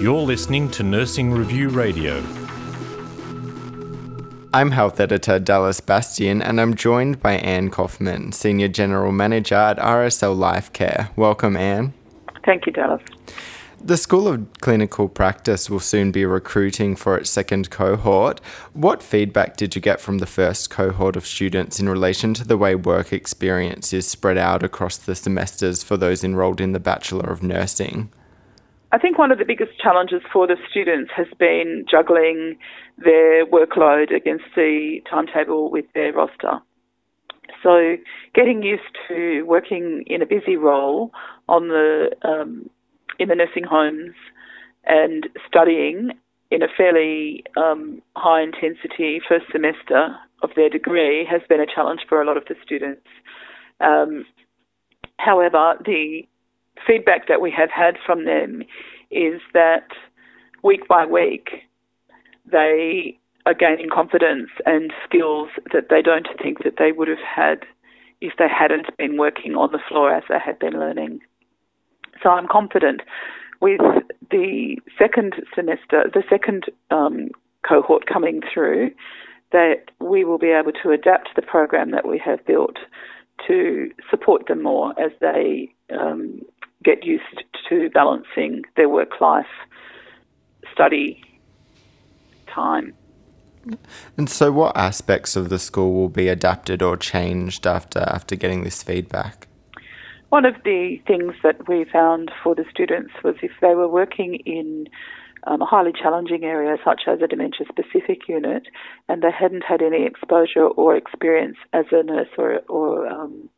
You're listening to Nursing Review Radio. I'm Health Editor Dallas Bastian, and I'm joined by Anne Kauffmann, Senior General Manager at RSL Life Care. Welcome, Anne. Thank you, Dallas. The School of Clinical Practice will soon be recruiting for its second cohort. What feedback did you get from the first cohort of students in relation to the way work experience is spread out across the semesters for those enrolled in the Bachelor of Nursing? I think one of the biggest challenges for the students has been juggling their workload against the timetable with their roster. So, getting used to working in a busy role on the um, in the nursing homes and studying in a fairly um, high intensity first semester of their degree has been a challenge for a lot of the students. Um, however, the feedback that we have had from them is that week by week they are gaining confidence and skills that they don't think that they would have had if they hadn't been working on the floor as they had been learning. So I'm confident with the second semester, the second um, cohort coming through, that we will be able to adapt the program that we have built to support them more as they um, get used to balancing their work life study time. And so, what aspects of the school will be adapted or changed after after getting this feedback? One of the things that we found for the students was if they were working in um, a highly challenging area such as a dementia specific unit and they hadn't had any exposure or experience as a nurse or, or um,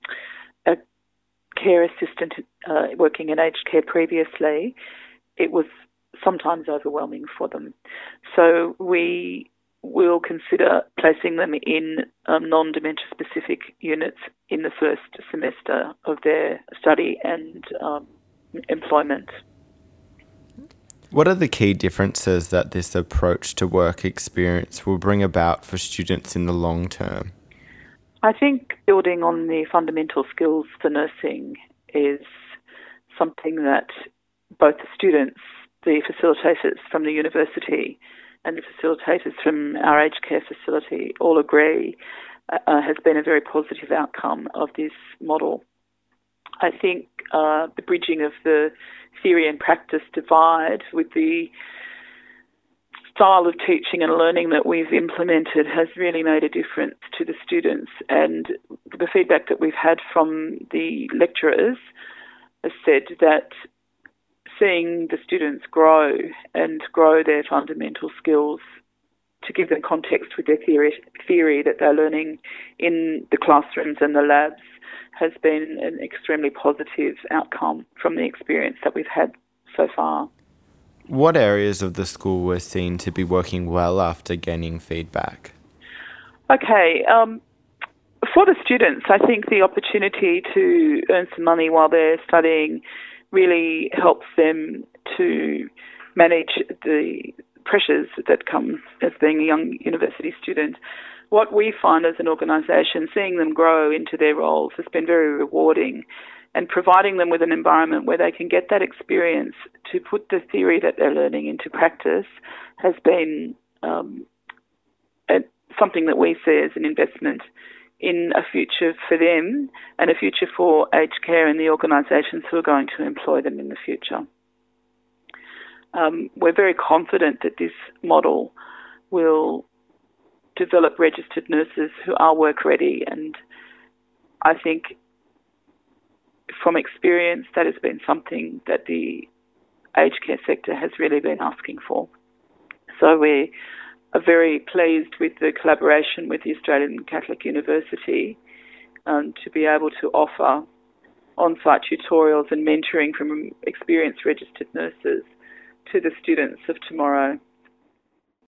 care assistant uh, working in aged care previously, it was sometimes overwhelming for them. So we will consider placing them in um, non dementia specific units in the first semester of their study and um, employment. What are the key differences that this approach to work experience will bring about for students in the long term? I think building on the fundamental skills for nursing is something that both the students, the facilitators from the university, and the facilitators from our aged care facility all agree uh, uh, has been a very positive outcome of this model. I think uh, the bridging of the theory and practice divide with the style of teaching and learning that we've implemented has really made a difference to the students. And the feedback that we've had from the lecturers has said that seeing the students grow and grow their fundamental skills to give them context with their theory, theory that they're learning in the classrooms and the labs has been an extremely positive outcome from the experience that we've had so far. What areas of the school were seen to be working well after gaining feedback? Okay, um, for the students, I think the opportunity to earn some money while they're studying really helps them to manage the pressures that come as being a young university student. What we find as an organisation, seeing them grow into their roles has been very rewarding and providing them with an environment where they can get that experience to put the theory that they're learning into practice has been um, a, something that we see as an investment in a future for them and a future for aged care and the organisations who are going to employ them in the future. Um, we're very confident that this model will develop registered nurses who are work ready, and I think from experience that has been something that the aged care sector has really been asking for. So we are very pleased with the collaboration with the Australian Catholic University um, to be able to offer on site tutorials and mentoring from experienced registered nurses to the students of tomorrow.